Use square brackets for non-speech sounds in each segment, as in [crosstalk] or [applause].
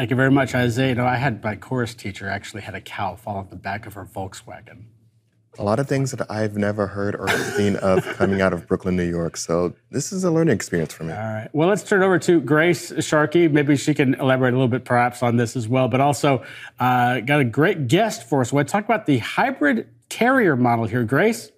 Thank you very much, Isaiah. You know, I had my chorus teacher actually had a cow fall off the back of her Volkswagen. A lot of things that I've never heard or seen of coming out of Brooklyn, New York. So this is a learning experience for me. All right. Well, let's turn over to Grace Sharkey. Maybe she can elaborate a little bit, perhaps, on this as well. But also, uh, got a great guest for us. We'll talk about the hybrid carrier model here, Grace.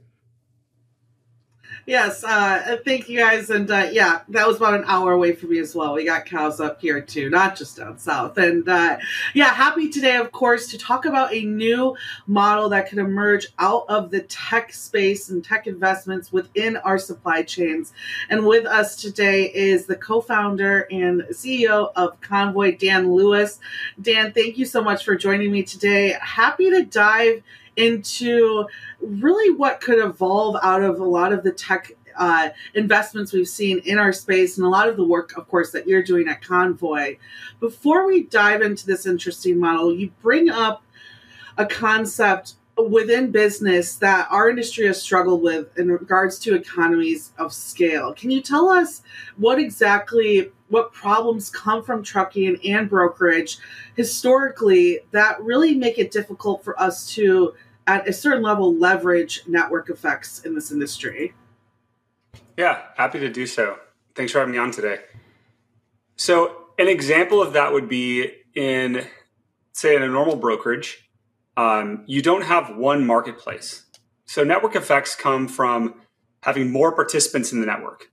Yes, uh, thank you guys. And uh, yeah, that was about an hour away from me as well. We got cows up here too, not just down south. And uh, yeah, happy today, of course, to talk about a new model that could emerge out of the tech space and tech investments within our supply chains. And with us today is the co founder and CEO of Convoy, Dan Lewis. Dan, thank you so much for joining me today. Happy to dive into really what could evolve out of a lot of the tech uh, investments we've seen in our space and a lot of the work, of course, that you're doing at Convoy. Before we dive into this interesting model, you bring up a concept within business that our industry has struggled with in regards to economies of scale. Can you tell us what exactly what problems come from trucking and brokerage historically that really make it difficult for us to at a certain level leverage network effects in this industry? Yeah, happy to do so. Thanks for having me on today. So, an example of that would be in, say, in a normal brokerage, um, you don't have one marketplace. So, network effects come from having more participants in the network.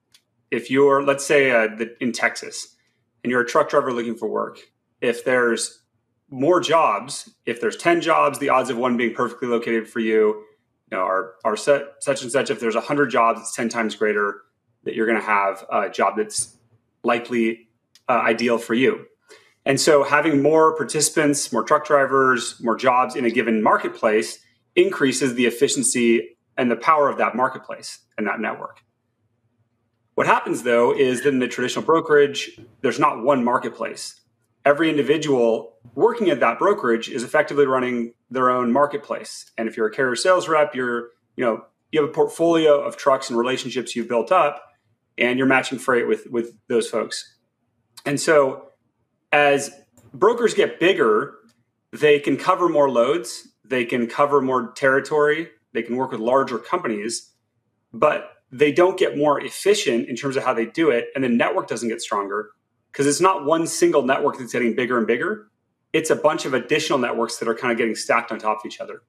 If you're, let's say, uh, the, in Texas, and you're a truck driver looking for work, if there's more jobs, if there's 10 jobs, the odds of one being perfectly located for you, you know, are, are set, such and such. If there's 100 jobs, it's 10 times greater that you're going to have a job that's likely uh, ideal for you. And so having more participants, more truck drivers, more jobs in a given marketplace increases the efficiency and the power of that marketplace and that network. What happens though is that in the traditional brokerage, there's not one marketplace. Every individual working at that brokerage is effectively running their own marketplace. And if you're a carrier sales rep, you're, you know, you have a portfolio of trucks and relationships you've built up and you're matching freight with with those folks. And so as brokers get bigger, they can cover more loads, they can cover more territory, they can work with larger companies, but they don't get more efficient in terms of how they do it and the network doesn't get stronger because it's not one single network that's getting bigger and bigger it's a bunch of additional networks that are kind of getting stacked on top of each other.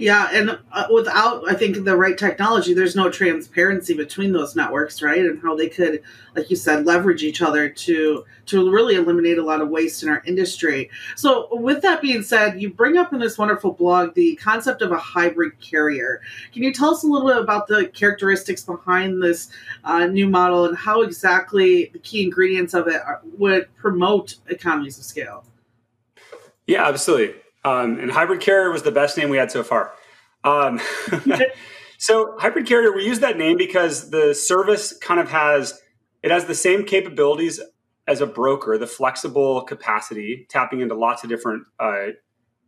Yeah, and uh, without, I think, the right technology, there's no transparency between those networks, right? And how they could, like you said, leverage each other to to really eliminate a lot of waste in our industry. So, with that being said, you bring up in this wonderful blog the concept of a hybrid carrier. Can you tell us a little bit about the characteristics behind this uh, new model and how exactly the key ingredients of it are, would promote economies of scale? Yeah, absolutely. Um, and hybrid carrier was the best name we had so far. Um, [laughs] so hybrid carrier, we use that name because the service kind of has it has the same capabilities as a broker, the flexible capacity, tapping into lots of different uh,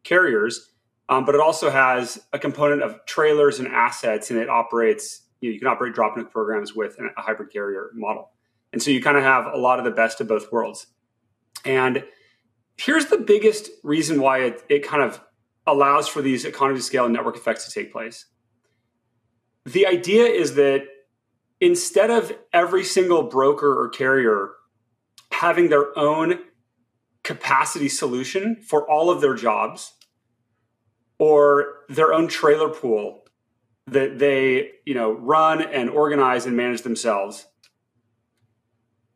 carriers. Um, but it also has a component of trailers and assets, and it operates. You, know, you can operate drop in programs with a hybrid carrier model, and so you kind of have a lot of the best of both worlds. And here's the biggest reason why it, it kind of allows for these economies of scale and network effects to take place. The idea is that instead of every single broker or carrier having their own capacity solution for all of their jobs or their own trailer pool that they you know run and organize and manage themselves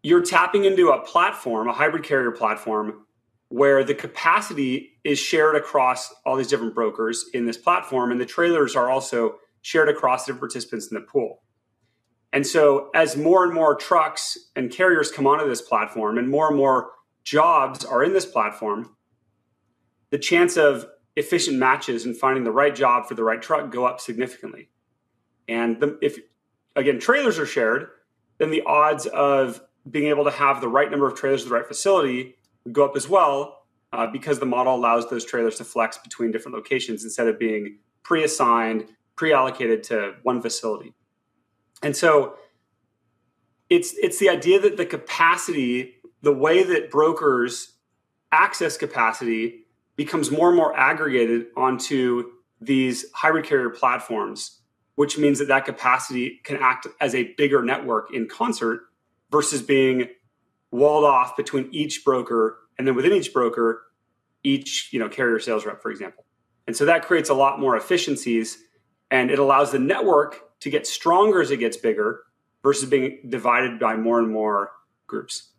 you're tapping into a platform a hybrid carrier platform where the capacity is shared across all these different brokers in this platform, and the trailers are also shared across different participants in the pool. And so, as more and more trucks and carriers come onto this platform, and more and more jobs are in this platform, the chance of efficient matches and finding the right job for the right truck go up significantly. And the, if again trailers are shared, then the odds of being able to have the right number of trailers at the right facility go up as well uh, because the model allows those trailers to flex between different locations instead of being pre-assigned, pre-allocated to one facility. And so it's it's the idea that the capacity the way that brokers access capacity becomes more and more aggregated onto these hybrid carrier platforms, which means that that capacity can act as a bigger network in concert versus being walled off between each broker and then within each broker, each you know carrier sales rep, for example. And so that creates a lot more efficiencies and it allows the network to get stronger as it gets bigger versus being divided by more and more groups.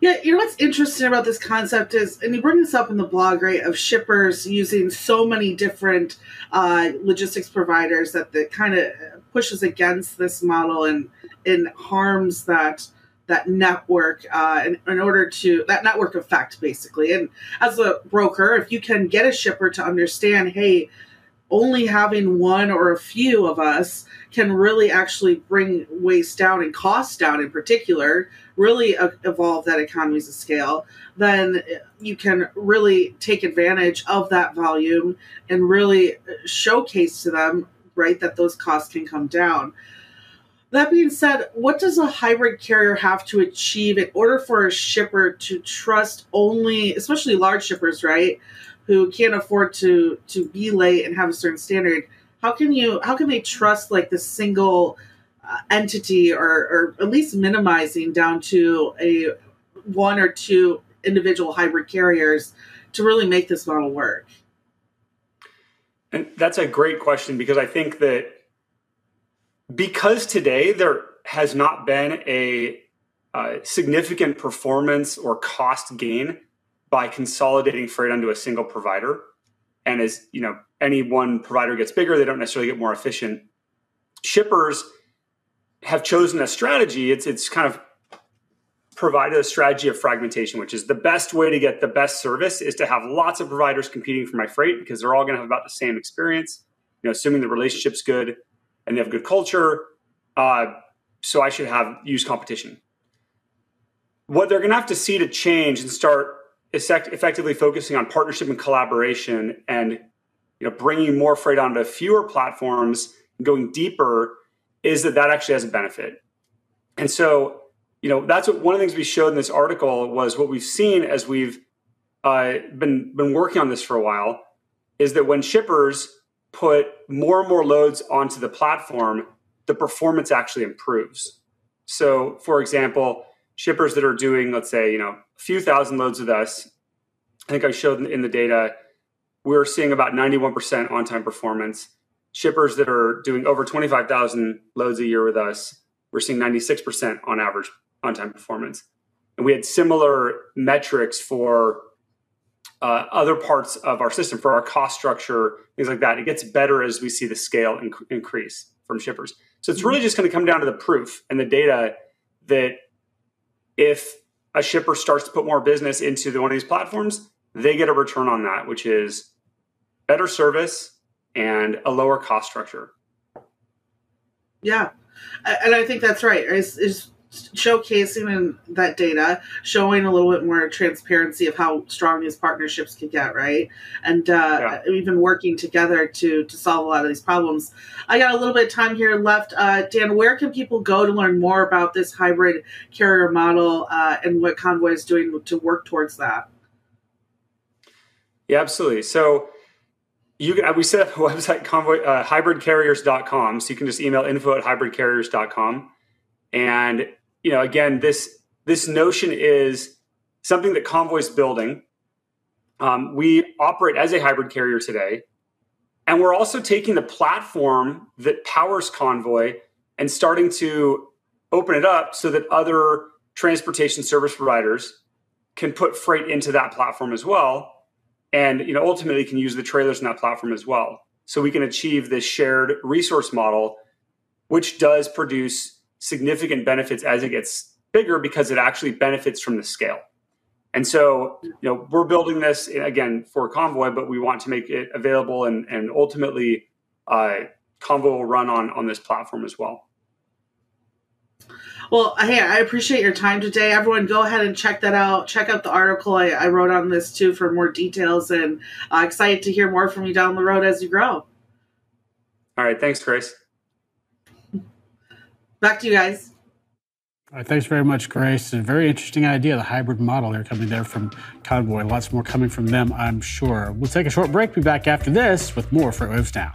Yeah, you know what's interesting about this concept is, and you bring this up in the blog, right, of shippers using so many different uh, logistics providers that that kind of pushes against this model and and harms that that network uh, in, in order to that network effect basically. And as a broker, if you can get a shipper to understand, hey, only having one or a few of us can really actually bring waste down and costs down in particular really evolve that economies of scale then you can really take advantage of that volume and really showcase to them right that those costs can come down that being said what does a hybrid carrier have to achieve in order for a shipper to trust only especially large shippers right who can't afford to to be late and have a certain standard? How can you how can they trust like the single uh, entity or or at least minimizing down to a one or two individual hybrid carriers to really make this model work? And that's a great question because i think that because today there has not been a uh, significant performance or cost gain by consolidating freight onto a single provider. And as you know, any one provider gets bigger, they don't necessarily get more efficient. Shippers have chosen a strategy. It's it's kind of provided a strategy of fragmentation, which is the best way to get the best service is to have lots of providers competing for my freight because they're all going to have about the same experience. You know, assuming the relationship's good and they have good culture. Uh, so I should have use competition. What they're going to have to see to change and start effectively focusing on partnership and collaboration and you know bringing more freight onto fewer platforms and going deeper is that that actually has a benefit and so you know that's what one of the things we showed in this article was what we've seen as we've uh, been been working on this for a while is that when shippers put more and more loads onto the platform the performance actually improves so for example shippers that are doing, let's say, you know, a few thousand loads with us, I think I showed in the data, we're seeing about 91% on time performance. Shippers that are doing over 25,000 loads a year with us, we're seeing 96% on average on time performance. And we had similar metrics for uh, other parts of our system, for our cost structure, things like that. It gets better as we see the scale inc- increase from shippers. So it's really just going to come down to the proof and the data that if a shipper starts to put more business into the, one of these platforms, they get a return on that, which is better service and a lower cost structure. Yeah, and I think that's right. Is is showcasing in that data, showing a little bit more transparency of how strong these partnerships can get, right? And uh, yeah. even working together to to solve a lot of these problems. I got a little bit of time here left. Uh, Dan, where can people go to learn more about this hybrid carrier model uh, and what Convoy is doing to work towards that? Yeah, absolutely. So you can, we set up a [laughs] website, convoy, uh, hybridcarriers.com. So you can just email info at hybridcarriers.com. And you know, again, this this notion is something that Convoy's building. Um, we operate as a hybrid carrier today, and we're also taking the platform that powers Convoy and starting to open it up so that other transportation service providers can put freight into that platform as well, and you know, ultimately can use the trailers in that platform as well. So we can achieve this shared resource model, which does produce significant benefits as it gets bigger because it actually benefits from the scale. And so, you know, we're building this again for Convoy, but we want to make it available and, and ultimately uh, Convoy will run on on this platform as well. Well, hey, I appreciate your time today. Everyone, go ahead and check that out. Check out the article I, I wrote on this too for more details, and uh, excited to hear more from you down the road as you grow. All right, thanks, Grace. Back to you guys. All right, thanks very much, Grace. A very interesting idea, the hybrid model they're coming there from Convoy. Lots more coming from them, I'm sure. We'll take a short break. Be back after this with more FreightWaves Now.